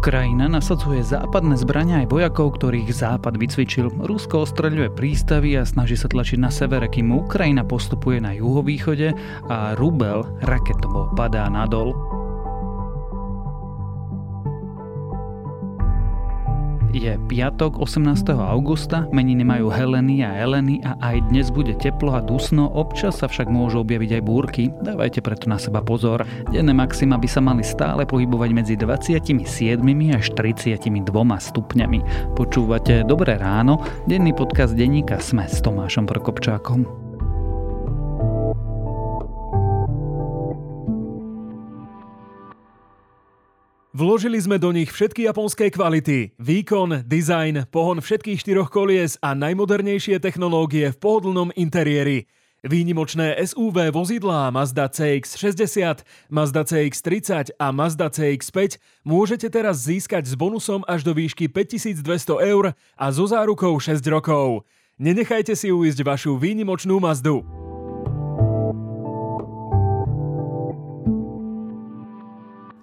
Ukrajina nasadzuje západné zbrania aj vojakov, ktorých západ vycvičil. Rusko ostreľuje prístavy a snaží sa tlačiť na severe, kým Ukrajina postupuje na juhovýchode a Rubel raketovo padá nadol. Je piatok 18. augusta, meniny majú Heleny a Eleny a aj dnes bude teplo a dusno, občas sa však môžu objaviť aj búrky, dávajte preto na seba pozor. Denné maxima by sa mali stále pohybovať medzi 27 až 32 stupňami. Počúvate Dobré ráno, denný podcast denníka Sme s Tomášom Prokopčákom. Vložili sme do nich všetky japonské kvality, výkon, dizajn, pohon všetkých štyroch kolies a najmodernejšie technológie v pohodlnom interiéri. Výnimočné SUV vozidlá Mazda CX-60, Mazda CX-30 a Mazda CX-5 môžete teraz získať s bonusom až do výšky 5200 eur a so zárukou 6 rokov. Nenechajte si uísť vašu výnimočnú Mazdu.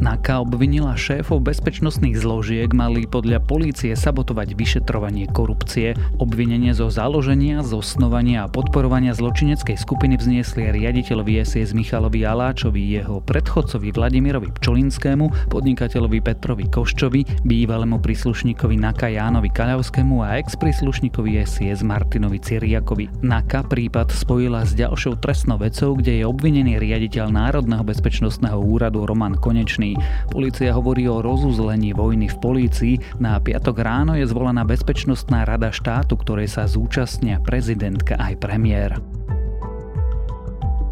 NAKA obvinila šéfov bezpečnostných zložiek, mali podľa polície sabotovať vyšetrovanie korupcie. Obvinenie zo založenia, zosnovania a podporovania zločineckej skupiny vzniesli riaditeľovi SIS Michalovi Aláčovi, jeho predchodcovi Vladimirovi Pčolinskému, podnikateľovi Petrovi Koščovi, bývalému príslušníkovi NAKA Jánovi Kaľavskému a ex-príslušníkovi SIS Martinovi Ciriakovi. NAKA prípad spojila s ďalšou trestnou vecou, kde je obvinený riaditeľ Národného bezpečnostného úradu Roman Konečný Polícia hovorí o rozuzlení vojny v polícii. Na piatok ráno je zvolená Bezpečnostná rada štátu, ktorej sa zúčastnia prezidentka aj premiér.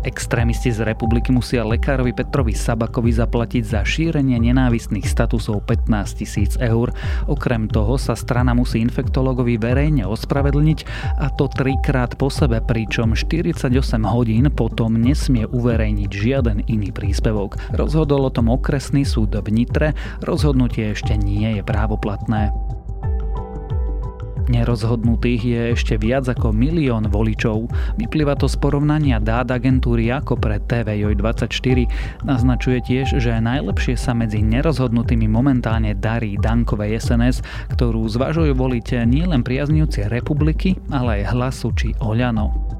Extrémisti z republiky musia lekárovi Petrovi Sabakovi zaplatiť za šírenie nenávistných statusov 15 tisíc eur. Okrem toho sa strana musí infektologovi verejne ospravedlniť a to trikrát po sebe, pričom 48 hodín potom nesmie uverejniť žiaden iný príspevok. Rozhodol o tom okresný súd v Nitre, rozhodnutie ešte nie je právoplatné. Nerozhodnutých je ešte viac ako milión voličov. Vyplýva to z porovnania dát agentúry ako pre TVJ24. Naznačuje tiež, že najlepšie sa medzi nerozhodnutými momentálne darí Dankovej SNS, ktorú zvažujú voliť nielen priaznivci republiky, ale aj hlasu či Oľano.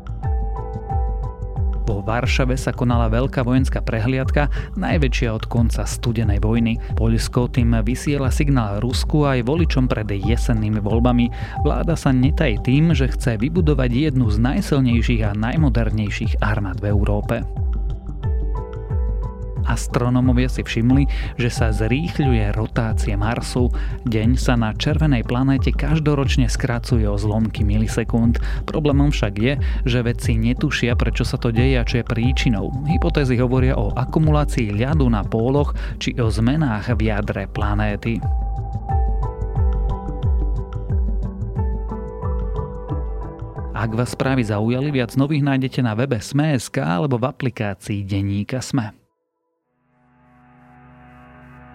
Vo Varšave sa konala veľká vojenská prehliadka, najväčšia od konca studenej vojny. Poľsko tým vysiela signál Rusku aj voličom pred jesennými voľbami. Vláda sa netají tým, že chce vybudovať jednu z najsilnejších a najmodernejších armád v Európe. Astronómovia si všimli, že sa zrýchľuje rotácie Marsu. Deň sa na červenej planéte každoročne skracuje o zlomky milisekúnd. Problémom však je, že vedci netušia, prečo sa to deje a čo je príčinou. Hypotézy hovoria o akumulácii ľadu na póloch či o zmenách v jadre planéty. Ak vás správy zaujali, viac nových nájdete na webe Sme.sk alebo v aplikácii Denníka Sme.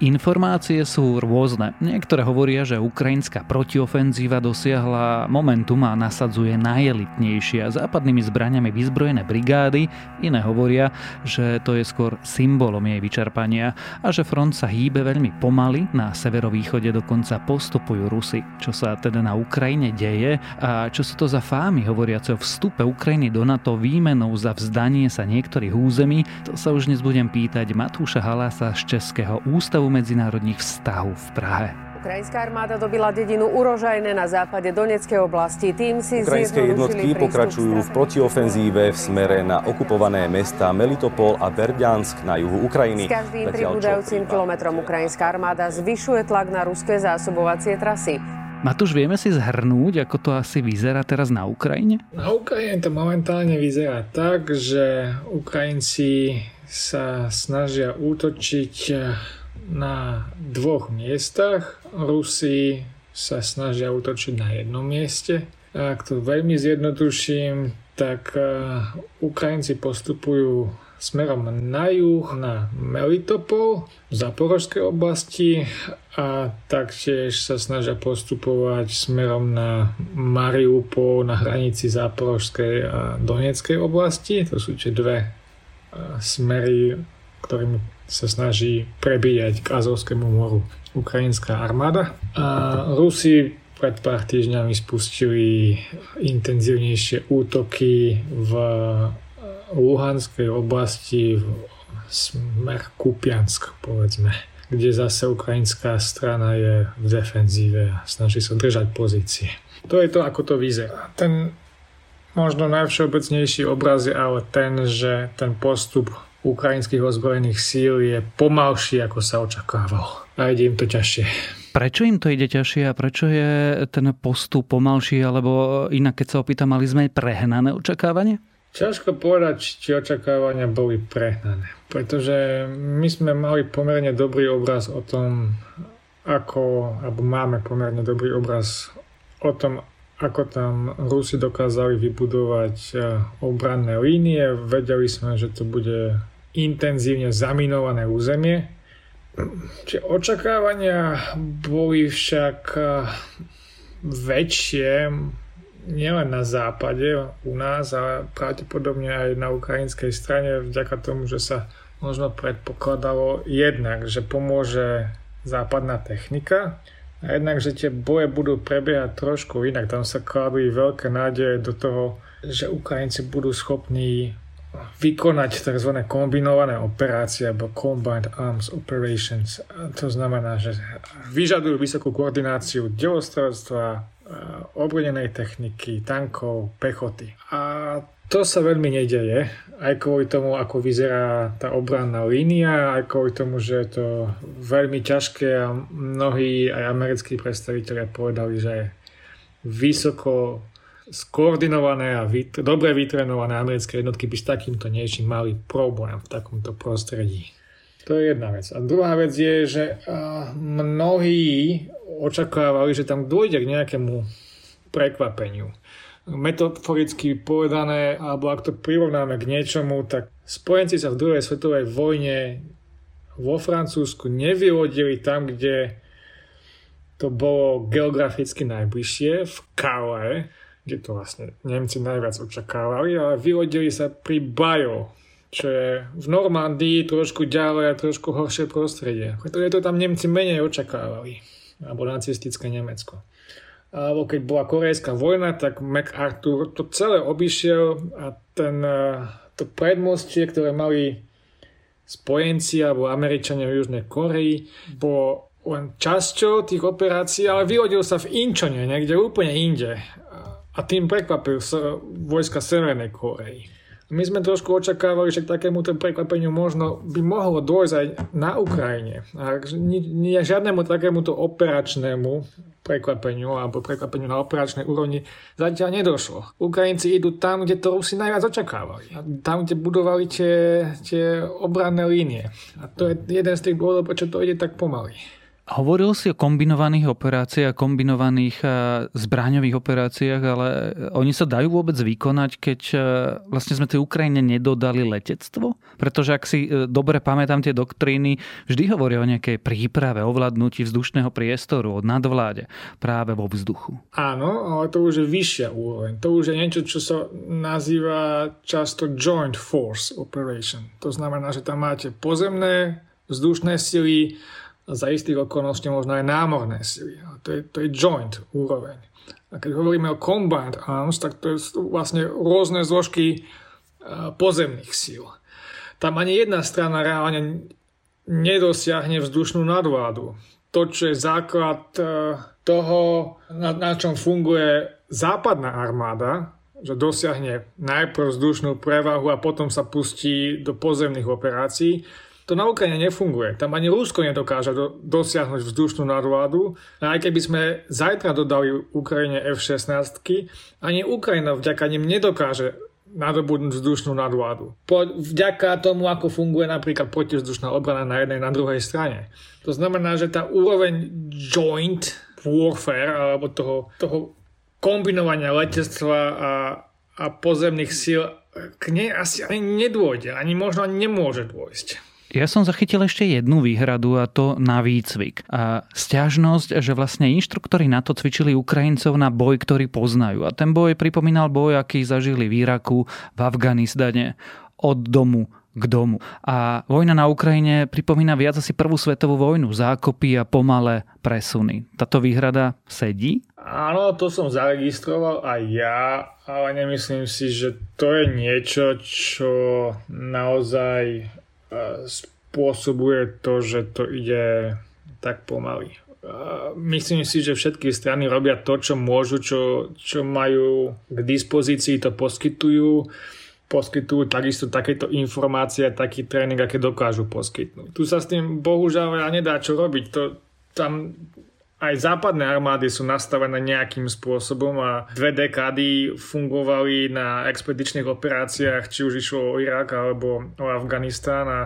Informácie sú rôzne. Niektoré hovoria, že ukrajinská protiofenzíva dosiahla momentum a nasadzuje najelitnejšie a západnými zbraniami vyzbrojené brigády. Iné hovoria, že to je skôr symbolom jej vyčerpania a že front sa hýbe veľmi pomaly. Na severovýchode dokonca postupujú Rusy. Čo sa teda na Ukrajine deje a čo sú to za fámy hovoriace o vstupe Ukrajiny do NATO výmenou za vzdanie sa niektorých území, to sa už dnes budem pýtať Matúša Halasa z Českého ústavu medzinárodných vzťahov v Prahe. Ukrajinská armáda dobila dedinu Urožajne na západe Doneckej oblasti. Tým si Ukrajinské jednotky pokračujú v protiofenzíve v smere na okupované mesta Melitopol a Verďansk na juhu Ukrajiny. S každým pribúdajúcim kilometrom ukrajinská armáda zvyšuje tlak na ruské zásobovacie trasy. Matúš, vieme si zhrnúť, ako to asi vyzerá teraz na Ukrajine? Na Ukrajine to momentálne vyzerá tak, že Ukrajinci sa snažia útočiť na dvoch miestach. Rusi sa snažia útočiť na jednom mieste. Ak to veľmi zjednoduším, tak e, Ukrajinci postupujú smerom na juh na Melitopol v Zaporožskej oblasti a taktiež sa snažia postupovať smerom na Mariupol na hranici Zaporožskej a Donetskej oblasti. To sú tie dve smery, ktorými sa snaží prebíjať k Azovskému moru ukrajinská armáda. A Rusi pred pár týždňami spustili intenzívnejšie útoky v Luhanskej oblasti v smer Kupiansk, povedzme, kde zase ukrajinská strana je v defenzíve a snaží sa držať pozície. To je to, ako to vyzerá. Ten možno najvšeobecnejší obraz je ale ten, že ten postup ukrajinských ozbrojených síl je pomalší, ako sa očakávalo. A ide im to ťažšie. Prečo im to ide ťažšie a prečo je ten postup pomalší, alebo inak keď sa opýtam, mali sme prehnané očakávanie? Ťažko povedať, či očakávania boli prehnané, pretože my sme mali pomerne dobrý obraz o tom, ako, alebo máme pomerne dobrý obraz o tom, ako tam Rusi dokázali vybudovať e, obranné línie. Vedeli sme, že to bude intenzívne zaminované územie. Čiže očakávania boli však e, väčšie, nielen na západe u nás, ale pravdepodobne aj na ukrajinskej strane vďaka tomu, že sa možno predpokladalo jednak, že pomôže západná technika a jednak, že tie boje budú prebiehať trošku inak. Tam sa kladli veľké nádeje do toho, že Ukrajinci budú schopní vykonať tzv. kombinované operácie alebo Combined Arms Operations. To znamená, že vyžadujú vysokú koordináciu delostrelectva, obrodenej techniky, tankov, pechoty. A to sa veľmi nedeje, aj kvôli tomu, ako vyzerá tá obranná línia, aj kvôli tomu, že je to veľmi ťažké a mnohí aj americkí predstavitelia povedali, že vysoko skoordinované a vyt- dobre vytrenované americké jednotky by s takýmto niečím mali problém v takomto prostredí. To je jedna vec. A druhá vec je, že mnohí očakávali, že tam dôjde k nejakému prekvapeniu metaforicky povedané, alebo ak to prirovnáme k niečomu, tak spojenci sa v druhej svetovej vojne vo Francúzsku nevylodili tam, kde to bolo geograficky najbližšie, v Calais, kde to vlastne Nemci najviac očakávali, ale vylodili sa pri Bajo, čo je v Normandii trošku ďalej a trošku horšie prostredie. Pretože to tam Nemci menej očakávali, alebo nacistické Nemecko alebo keď bola korejská vojna, tak MacArthur to celé obišiel a ten, e, to predmostie, ktoré mali spojenci alebo Američania v Južnej Koreji, bolo len časťou tých operácií, ale vyhodil sa v Inčone, niekde úplne inde. A tým prekvapil sa vojska Severnej Koreji. My sme trošku očakávali, že k takémuto prekvapeniu možno by mohlo dôjsť aj na Ukrajine. A nie žiadnemu takémuto operačnému prekvapeniu alebo prekvapeniu na operačnej úrovni zatiaľ nedošlo. Ukrajinci idú tam, kde to Rusi najviac očakávali. Tam, kde budovali tie, tie obranné línie. A to je jeden z tých dôvodov, prečo to ide tak pomaly. Hovoril si o kombinovaných operáciách, kombinovaných eh, zbraňových operáciách, ale oni sa dajú vôbec vykonať, keď eh, vlastne sme tej Ukrajine nedodali letectvo? Pretože ak si dobre pamätám tie doktríny, vždy hovoria o nejakej príprave, ovládnutí vzdušného priestoru od nadvláde práve vo vzduchu. Áno, ale to už je vyššia úroveň. To už je niečo, čo sa nazýva často Joint Force Operation. To znamená, že tam máte pozemné vzdušné sily, za istých okolností možno aj námorné sily. To je, to je joint úroveň. A keď hovoríme o combined arms, tak to sú vlastne rôzne zložky e, pozemných síl. Tam ani jedna strana reálne nedosiahne vzdušnú nadvládu. To, čo je základ e, toho, na, na čom funguje západná armáda, že dosiahne najprv vzdušnú prevahu a potom sa pustí do pozemných operácií, to na Ukrajine nefunguje. Tam ani Rusko nedokáže do, dosiahnuť vzdušnú nadvládu. A aj keby sme zajtra dodali Ukrajine F-16, ani Ukrajina vďaka nim nedokáže nadobudnúť vzdušnú nadvládu. Po, vďaka tomu, ako funguje napríklad protivzdušná obrana na jednej na druhej strane. To znamená, že tá úroveň joint warfare, alebo toho, toho kombinovania letectva a, a pozemných síl k nej asi ani nedôjde, ani možno ani nemôže dôjsť. Ja som zachytil ešte jednu výhradu a to na výcvik. A stiažnosť, že vlastne inštruktori na to cvičili Ukrajincov na boj, ktorý poznajú. A ten boj pripomínal boj, aký zažili v Iraku, v Afganistane, od domu k domu. A vojna na Ukrajine pripomína viac asi prvú svetovú vojnu, zákopy a pomalé presuny. Táto výhrada sedí? Áno, to som zaregistroval aj ja, ale nemyslím si, že to je niečo, čo naozaj spôsobuje to, že to ide tak pomaly. Myslím si, že všetky strany robia to, čo môžu, čo, čo majú k dispozícii, to poskytujú poskytujú takisto takéto informácie, taký tréning, aké dokážu poskytnúť. Tu sa s tým bohužiaľ nedá čo robiť. To, tam aj západné armády sú nastavené nejakým spôsobom a dve dekády fungovali na expedičných operáciách, či už išlo o Irak alebo o Afganistán a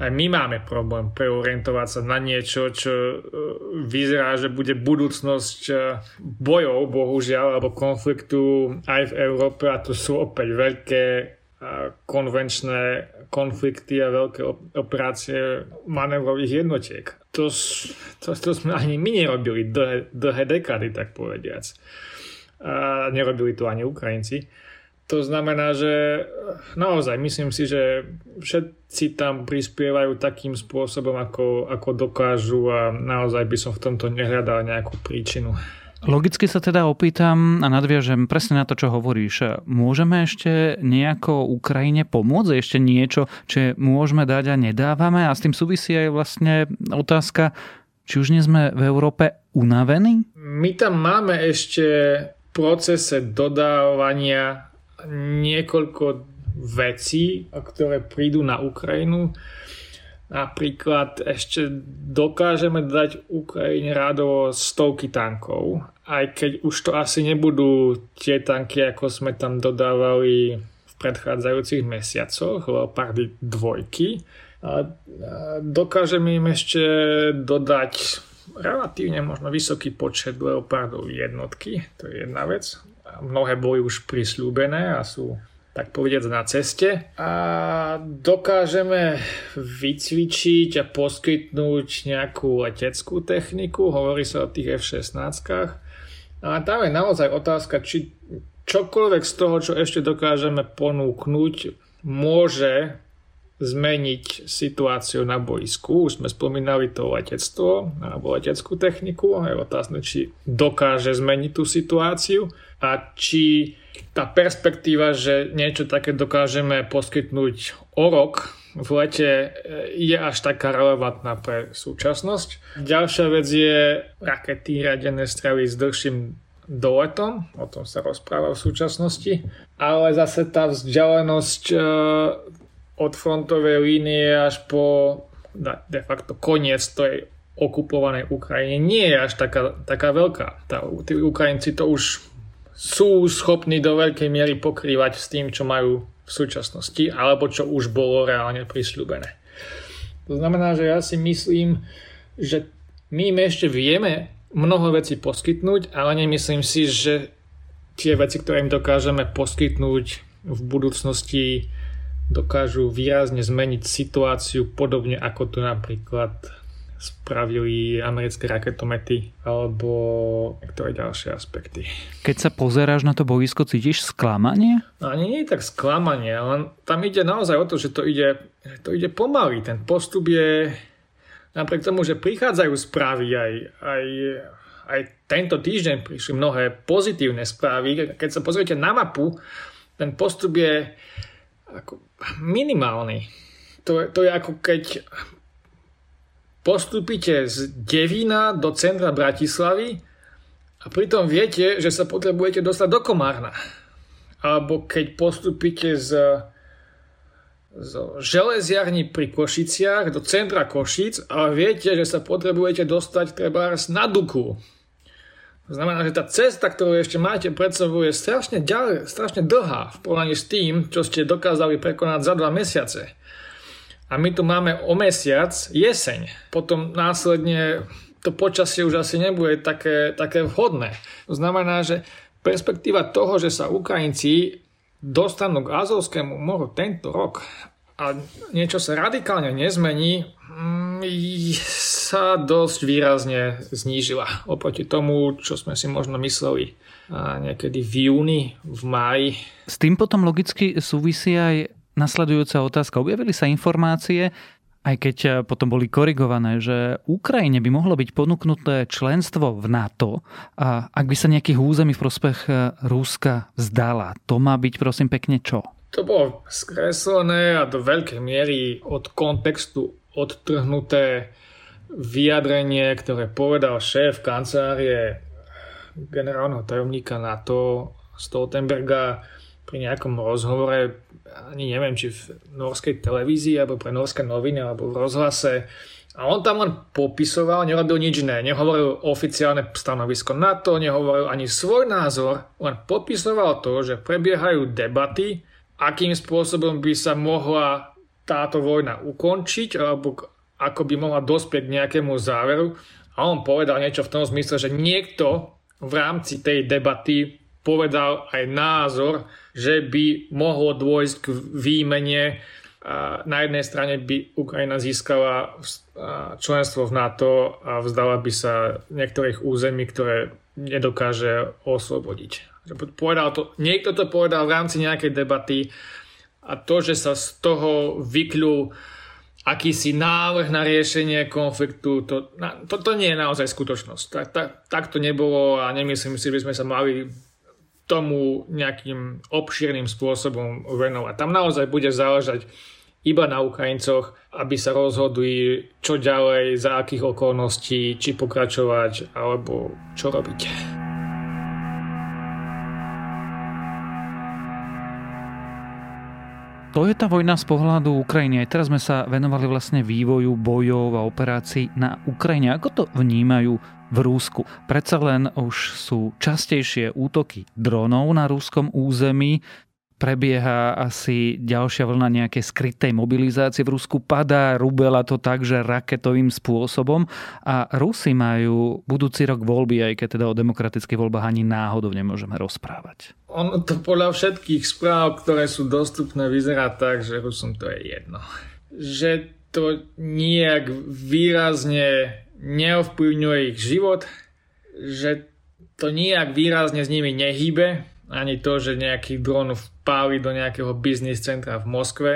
aj my máme problém preorientovať sa na niečo, čo e, vyzerá, že bude budúcnosť e, bojov, bohužiaľ, alebo konfliktu aj v Európe a to sú opäť veľké konvenčné konflikty a veľké operácie manevrových jednotiek. To, to, to sme ani my nerobili dlhé, dlhé dekády, tak povediac. A nerobili to ani Ukrajinci. To znamená, že naozaj myslím si, že všetci tam prispievajú takým spôsobom, ako, ako dokážu a naozaj by som v tomto nehľadal nejakú príčinu. Logicky sa teda opýtam a nadviažem presne na to, čo hovoríš. Môžeme ešte nejako Ukrajine pomôcť? Ešte niečo, čo môžeme dať a nedávame? A s tým súvisí aj vlastne otázka, či už nie sme v Európe unavení? My tam máme ešte procese dodávania niekoľko vecí, ktoré prídu na Ukrajinu. Napríklad ešte dokážeme dať Ukrajine rádovo stovky tankov, aj keď už to asi nebudú tie tanky, ako sme tam dodávali v predchádzajúcich mesiacoch, Leopardy dvojky. A dokážeme im ešte dodať relatívne možno vysoký počet Leopardov jednotky, to je jedna vec. Mnohé boli už prislúbené a sú tak povediať na ceste a dokážeme vycvičiť a poskytnúť nejakú leteckú techniku, hovorí sa o tých F-16. A tam je naozaj otázka, či čokoľvek z toho, čo ešte dokážeme ponúknuť, môže zmeniť situáciu na boisku. Už sme spomínali to letectvo alebo leteckú techniku. Je otázne, či dokáže zmeniť tú situáciu a či tá perspektíva, že niečo také dokážeme poskytnúť o rok v lete e, je až taká relevantná pre súčasnosť. Ďalšia vec je rakety radené stravy s dlhším doletom, o tom sa rozpráva v súčasnosti, ale zase tá vzdialenosť e, od frontovej línie až po de facto koniec tej okupovanej Ukrajine nie je až taká, taká veľká. Tá, tí Ukrajinci to už sú schopní do veľkej miery pokrývať s tým, čo majú v súčasnosti, alebo čo už bolo reálne prisľúbené. To znamená, že ja si myslím, že my im ešte vieme mnoho vecí poskytnúť, ale nemyslím si, že tie veci, ktoré im dokážeme poskytnúť v budúcnosti dokážu výrazne zmeniť situáciu podobne ako to napríklad spravili americké raketomety alebo niektoré ďalšie aspekty. Keď sa pozeráš na to boisko, cítiš sklamanie? No, ani nie je tak sklamanie, len tam ide naozaj o to, že to ide, to ide pomaly. Ten postup je napriek tomu, že prichádzajú správy aj, aj, aj tento týždeň prišli mnohé pozitívne správy. Keď sa pozriete na mapu, ten postup je ako minimálny. To, to je ako keď postúpite z Devína do centra Bratislavy a pritom viete, že sa potrebujete dostať do Komárna. Alebo keď postúpite z, z železiarni pri Košiciach do centra Košic a viete, že sa potrebujete dostať treba na Duku. To znamená, že tá cesta, ktorú ešte máte pred sebou, je strašne, ďalej, strašne dlhá v porovnaní s tým, čo ste dokázali prekonať za dva mesiace. A my tu máme o mesiac jeseň. Potom následne to počasie už asi nebude také, také vhodné. To znamená, že perspektíva toho, že sa Ukrajinci dostanú k Azovskému moru tento rok a niečo sa radikálne nezmení, mm, sa dosť výrazne znížila oproti tomu, čo sme si možno mysleli niekedy v júni, v máji. S tým potom logicky súvisí aj nasledujúca otázka. Objavili sa informácie, aj keď eh, potom boli korigované, že Ukrajine by mohlo byť ponúknuté členstvo v NATO a ak by sa nejakých území v prospech eh, Ruska vzdala, to má byť prosím pekne čo? To bolo skreslené a do veľkej miery od kontextu odtrhnuté vyjadrenie, ktoré povedal šéf kancelárie generálneho tajomníka NATO Stoltenberga pri nejakom rozhovore, ani neviem, či v norskej televízii, alebo pre norské noviny, alebo v rozhlase. A on tam len popisoval, nerobil nič iné. Nehovoril oficiálne stanovisko NATO, nehovoril ani svoj názor, len popisoval to, že prebiehajú debaty, akým spôsobom by sa mohla táto vojna ukončiť, alebo ako by mohla dospieť k nejakému záveru. A on povedal niečo v tom zmysle, že niekto v rámci tej debaty povedal aj názor, že by mohlo dôjsť k výmene. Na jednej strane by Ukrajina získala členstvo v NATO a vzdala by sa niektorých území, ktoré nedokáže oslobodiť. Povedal to, niekto to povedal v rámci nejakej debaty a to, že sa z toho vykľú akýsi návrh na riešenie konfliktu, to, to, to nie je naozaj skutočnosť. Tak, tak, tak to nebolo a nemyslím si, že by sme sa mali tomu nejakým obšírnym spôsobom venovať. Tam naozaj bude záležať iba na Ukrajincoch, aby sa rozhodli, čo ďalej, za akých okolností, či pokračovať, alebo čo robiť. To je tá vojna z pohľadu Ukrajiny. Aj teraz sme sa venovali vlastne vývoju bojov a operácií na Ukrajine. Ako to vnímajú v Rúsku? Predsa len už sú častejšie útoky dronov na rúskom území prebieha asi ďalšia vlna nejakej skrytej mobilizácie. V Rusku padá rubela to tak, že raketovým spôsobom a Rusi majú budúci rok voľby, aj keď teda o demokratických voľbách ani náhodou nemôžeme rozprávať. Ono to podľa všetkých správ, ktoré sú dostupné, vyzerá tak, že Rusom to je jedno. Že to nijak výrazne neovplyvňuje ich život, že to nijak výrazne s nimi nehýbe, ani to, že nejaký dron vpáli do nejakého biznis centra v Moskve,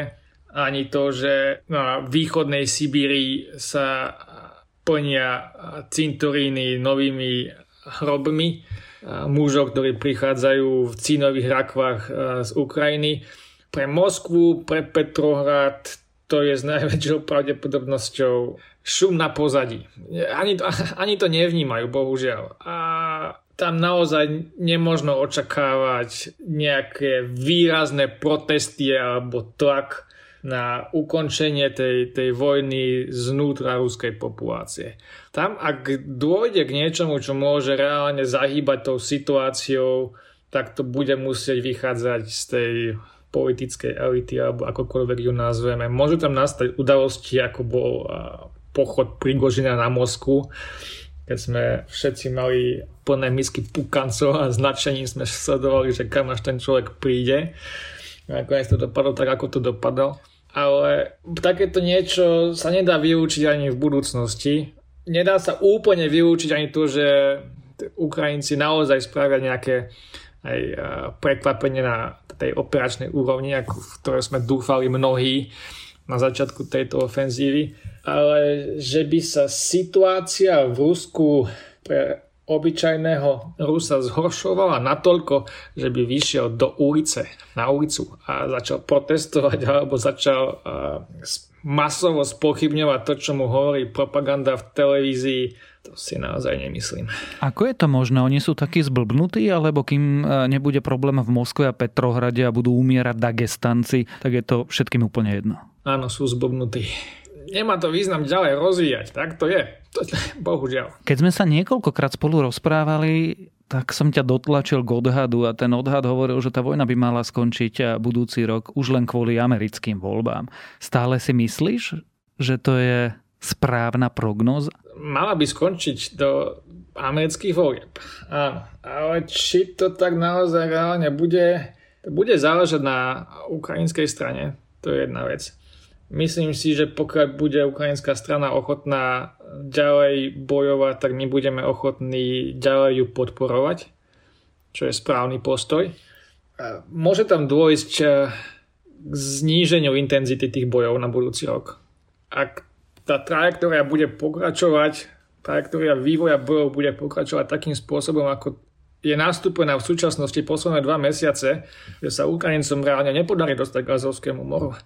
ani to, že na východnej Sibírii sa plnia cintoríny novými hrobmi mužov, ktorí prichádzajú v cínových rakvách z Ukrajiny. Pre Moskvu, pre Petrohrad to je s najväčšou pravdepodobnosťou šum na pozadí. Ani to, ani to nevnímajú, bohužiaľ. A tam naozaj nemožno očakávať nejaké výrazné protesty alebo tlak na ukončenie tej, tej vojny znútra ruskej populácie. Tam, ak dôjde k niečomu, čo môže reálne zahýbať tou situáciou, tak to bude musieť vychádzať z tej politickej elity, alebo akokoľvek ju nazveme. Môžu tam nastať udalosti, ako bol pochod Prigožina na Moskvu, keď sme všetci mali plné misky pukancov a značením sme sledovali, že kam až ten človek príde. A nakoniec to dopadlo tak, ako to dopadlo. Ale takéto niečo sa nedá vylúčiť ani v budúcnosti. Nedá sa úplne vylúčiť ani to, že Ukrajinci naozaj spravia nejaké aj prekvapenie na tej operačnej úrovni, ako v ktoré sme dúfali mnohí na začiatku tejto ofenzívy ale že by sa situácia v Rusku pre obyčajného Rusa zhoršovala natoľko, že by vyšiel do ulice, na ulicu a začal protestovať alebo začal masovo spochybňovať to, čo mu hovorí propaganda v televízii, to si naozaj nemyslím. Ako je to možné? Oni sú takí zblbnutí, alebo kým nebude problém v Moskve a Petrohrade a budú umierať Dagestanci, tak je to všetkým úplne jedno? Áno, sú zblbnutí nemá to význam ďalej rozvíjať. Tak to je. To, bohužiaľ. Keď sme sa niekoľkokrát spolu rozprávali, tak som ťa dotlačil k odhadu a ten odhad hovoril, že tá vojna by mala skončiť budúci rok už len kvôli americkým voľbám. Stále si myslíš, že to je správna prognóza? Mala by skončiť do amerických volieb. Áno. Ale či to tak naozaj reálne bude, to bude záležať na ukrajinskej strane. To je jedna vec. Myslím si, že pokiaľ bude ukrajinská strana ochotná ďalej bojovať, tak my budeme ochotní ďalej ju podporovať, čo je správny postoj. Môže tam dôjsť eh, k zníženiu intenzity tých bojov na budúci rok. Ak tá trajektória bude pokračovať, trajektória vývoja bojov bude pokračovať takým spôsobom, ako je nastúpená v súčasnosti posledné dva mesiace, že sa Ukrajincom reálne nepodarí dostať k Azovskému moru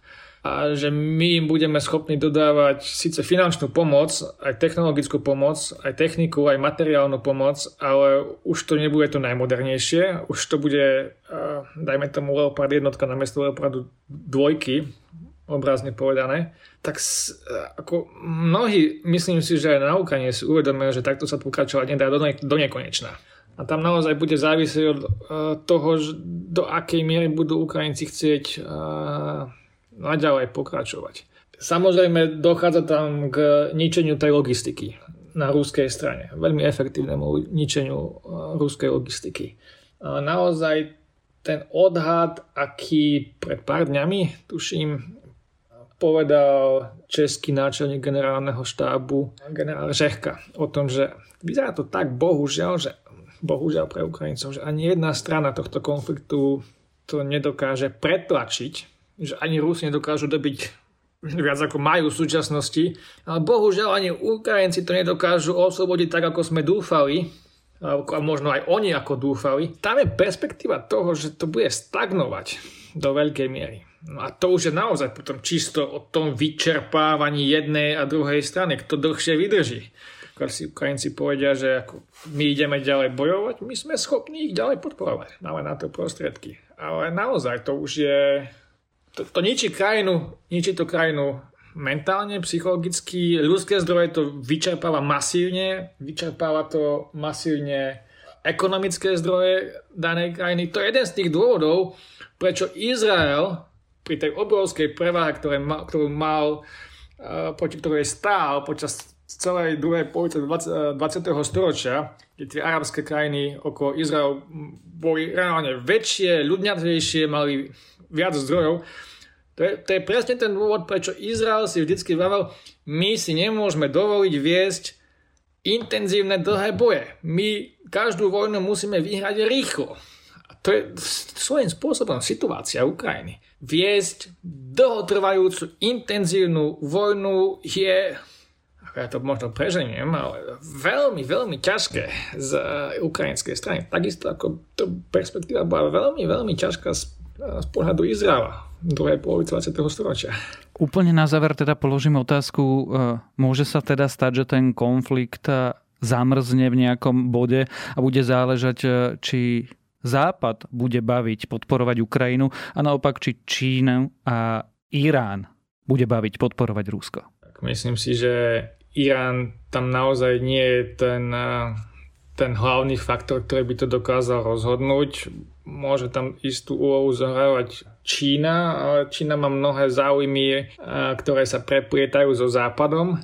a že my im budeme schopní dodávať síce finančnú pomoc, aj technologickú pomoc, aj techniku, aj materiálnu pomoc, ale už to nebude to najmodernejšie, už to bude, dajme tomu Leopard jednotka na miesto Leopardu dvojky, obrazne povedané, tak ako mnohí, myslím si, že aj na Ukrajine si uvedomia, že takto sa pokračovať nedá do, ne- do nekonečna. A tam naozaj bude závisieť od uh, toho, do akej miery budú Ukrajinci chcieť uh, naďalej pokračovať. Samozrejme, dochádza tam k ničeniu tej logistiky na ruskej strane. Veľmi efektívnemu ničeniu uh, ruskej logistiky. Naozaj ten odhad, aký pred pár dňami, tuším, povedal český náčelník generálneho štábu, generál Řehka, o tom, že vyzerá to tak, bohužiaľ, že bohužiaľ pre Ukrajincov, že ani jedna strana tohto konfliktu to nedokáže pretlačiť, že ani Rusi nedokážu dobiť viac ako majú v súčasnosti, ale bohužiaľ ani Ukrajinci to nedokážu oslobodiť tak, ako sme dúfali, a možno aj oni ako dúfali. Tam je perspektíva toho, že to bude stagnovať do veľkej miery. No a to už je naozaj potom čisto o tom vyčerpávaní jednej a druhej strany, kto dlhšie vydrží pokiaľ si Ukrajinci povedia, že ako my ideme ďalej bojovať, my sme schopní ich ďalej podporovať. Máme na to prostriedky. Ale naozaj to už je... To, to ničí krajinu, ničí to krajinu mentálne, psychologicky, ľudské zdroje to vyčerpáva masívne, vyčerpáva to masívne ekonomické zdroje danej krajiny. To je jeden z tých dôvodov, prečo Izrael pri tej obrovskej prevahe, ktoré ma, ktorú mal, uh, proti ktorej stál počas z celej druhej polovice 20. 20. storočia, kde tie arabské krajiny okolo Izraelu boli reálne väčšie, ľudňatejšie, mali viac zdrojov. To je, to je presne ten dôvod, prečo Izrael si vždycky vravel, my si nemôžeme dovoliť viesť intenzívne dlhé boje. My každú vojnu musíme vyhrať rýchlo. A to je svojím spôsobom situácia Ukrajiny. Viesť dlhotrvajúcu intenzívnu vojnu je ja to možno preženiem, ale veľmi, veľmi ťažké z eh, ukrajinskej strany. Takisto ako to perspektíva bola veľmi, veľmi ťažká z, z pohľadu Izraela druhej polovici 20. storočia. Úplne na záver teda položím otázku, eh, môže sa teda stať, že ten konflikt eh, zamrzne v nejakom bode a bude záležať, či Západ bude baviť podporovať Ukrajinu a naopak, či Čína a Irán bude baviť podporovať Rusko. Myslím si, že Irán tam naozaj nie je ten, ten hlavný faktor, ktorý by to dokázal rozhodnúť. Môže tam istú úlohu zohrávať Čína, ale Čína má mnohé záujmy, ktoré sa preplietajú so Západom.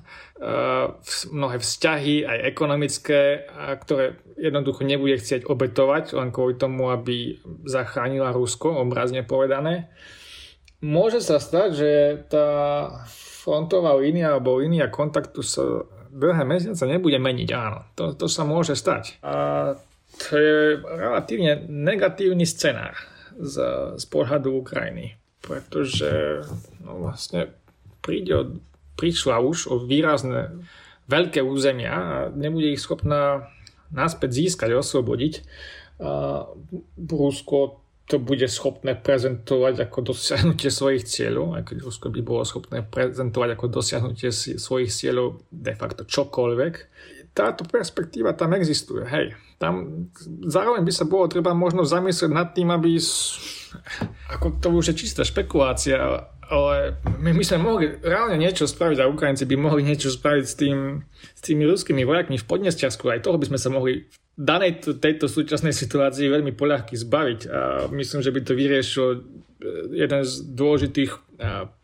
Mnohé vzťahy, aj ekonomické, ktoré jednoducho nebude chcieť obetovať len kvôli tomu, aby zachránila Rusko, obrazne povedané. Môže sa stať, že tá frontová línia alebo línia kontaktu sa dlhé mesiace nebude meniť, áno. To, to sa môže stať. A to je relatívne negatívny scenár z, z pohľadu Ukrajiny, pretože no vlastne príde prišla už o výrazné veľké územia a nebude ich schopná naspäť získať, oslobodiť. A Rusko to bude schopné prezentovať ako dosiahnutie svojich cieľov, aj keď Rusko by bolo schopné prezentovať ako dosiahnutie svojich cieľov de facto čokoľvek. Táto perspektíva tam existuje, hej. Tam zároveň by sa bolo treba možno zamyslieť nad tým, aby ako to už je čistá špekulácia, ale my, my sme mohli reálne niečo spraviť a Ukrajinci by mohli niečo spraviť s, tým, s tými ruskými vojakmi v Podnestiarsku. Aj toho by sme sa mohli danej tejto súčasnej situácii veľmi poľahky zbaviť a myslím, že by to vyriešilo e, jeden z dôležitých e,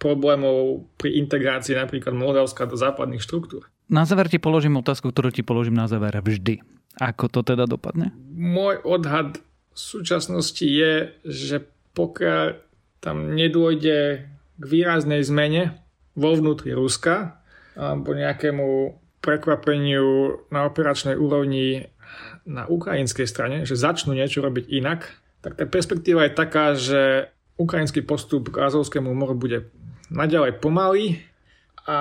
problémov pri integrácii napríklad Moldavska do západných štruktúr. Na záver ti položím otázku, ktorú ti položím na záver vždy. Ako to teda dopadne? Môj odhad v súčasnosti je, že pokiaľ tam nedôjde k výraznej zmene vo vnútri Ruska alebo nejakému prekvapeniu na operačnej úrovni na ukrajinskej strane, že začnú niečo robiť inak, tak tá perspektíva je taká, že ukrajinský postup k Azovskému moru bude naďalej pomalý a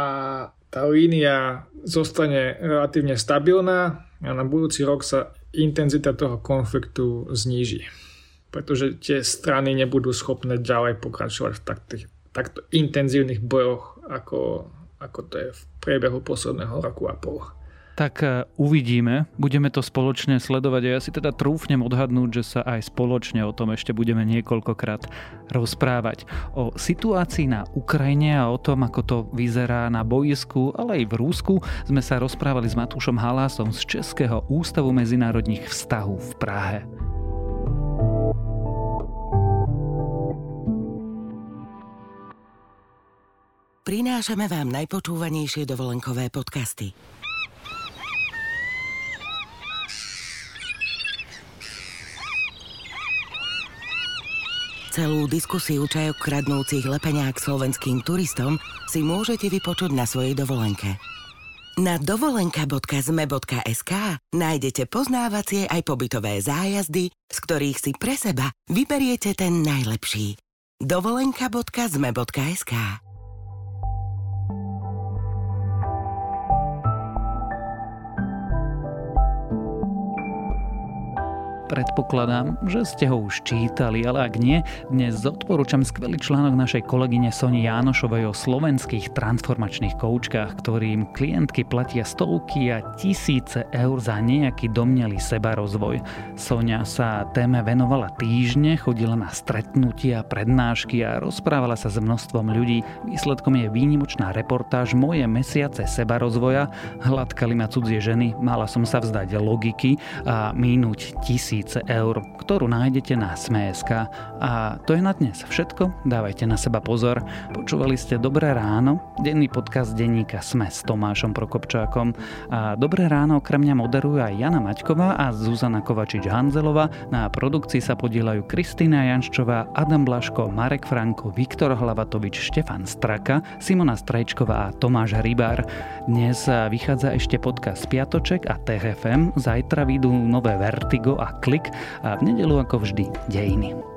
tá línia zostane relatívne stabilná a na budúci rok sa intenzita toho konfliktu zníži. Pretože tie strany nebudú schopné ďalej pokračovať v takto, takto intenzívnych bojoch, ako, ako to je v priebehu posledného roku a pol tak e, uvidíme. Budeme to spoločne sledovať a ja si teda trúfnem odhadnúť, že sa aj spoločne o tom ešte budeme niekoľkokrát rozprávať. O situácii na Ukrajine a o tom, ako to vyzerá na bojisku, ale aj v Rúsku, sme sa rozprávali s Matúšom Halásom z Českého ústavu medzinárodných vztahov v Prahe. Prinášame vám najpočúvanejšie dovolenkové podcasty. Celú diskusiu čajok kradnúcich lepeniak slovenským turistom si môžete vypočuť na svojej dovolenke. Na dovolenka.zme.sk nájdete poznávacie aj pobytové zájazdy, z ktorých si pre seba vyberiete ten najlepší. dovolenka.zme.sk Predpokladám, že ste ho už čítali, ale ak nie, dnes odporúčam skvelý článok našej kolegyne Soni Jánošovej o slovenských transformačných koučkách, ktorým klientky platia stovky a tisíce eur za nejaký domnelý seba rozvoj. Sonia sa téme venovala týždne, chodila na stretnutia, prednášky a rozprávala sa s množstvom ľudí. Výsledkom je výnimočná reportáž Moje mesiace seba rozvoja. Hladkali ma cudzie ženy, mala som sa vzdať logiky a mínúť tisíc tisíce eur, ktorú nájdete na Sme.sk. A to je na dnes všetko. Dávajte na seba pozor. Počúvali ste Dobré ráno, denný podcast denníka Sme s Tomášom Prokopčákom. A Dobré ráno okrem mňa moderujú aj Jana Maťková a Zuzana Kovačič-Hanzelová. Na produkcii sa podielajú Kristýna Janščová, Adam Blaško, Marek Franko, Viktor Hlavatovič, Štefan Straka, Simona Strajčková a Tomáš Rybár. Dnes vychádza ešte podcast Piatoček a TFM. Zajtra vidú nové Vertigo a klik a v nedelu ako vždy dejiny.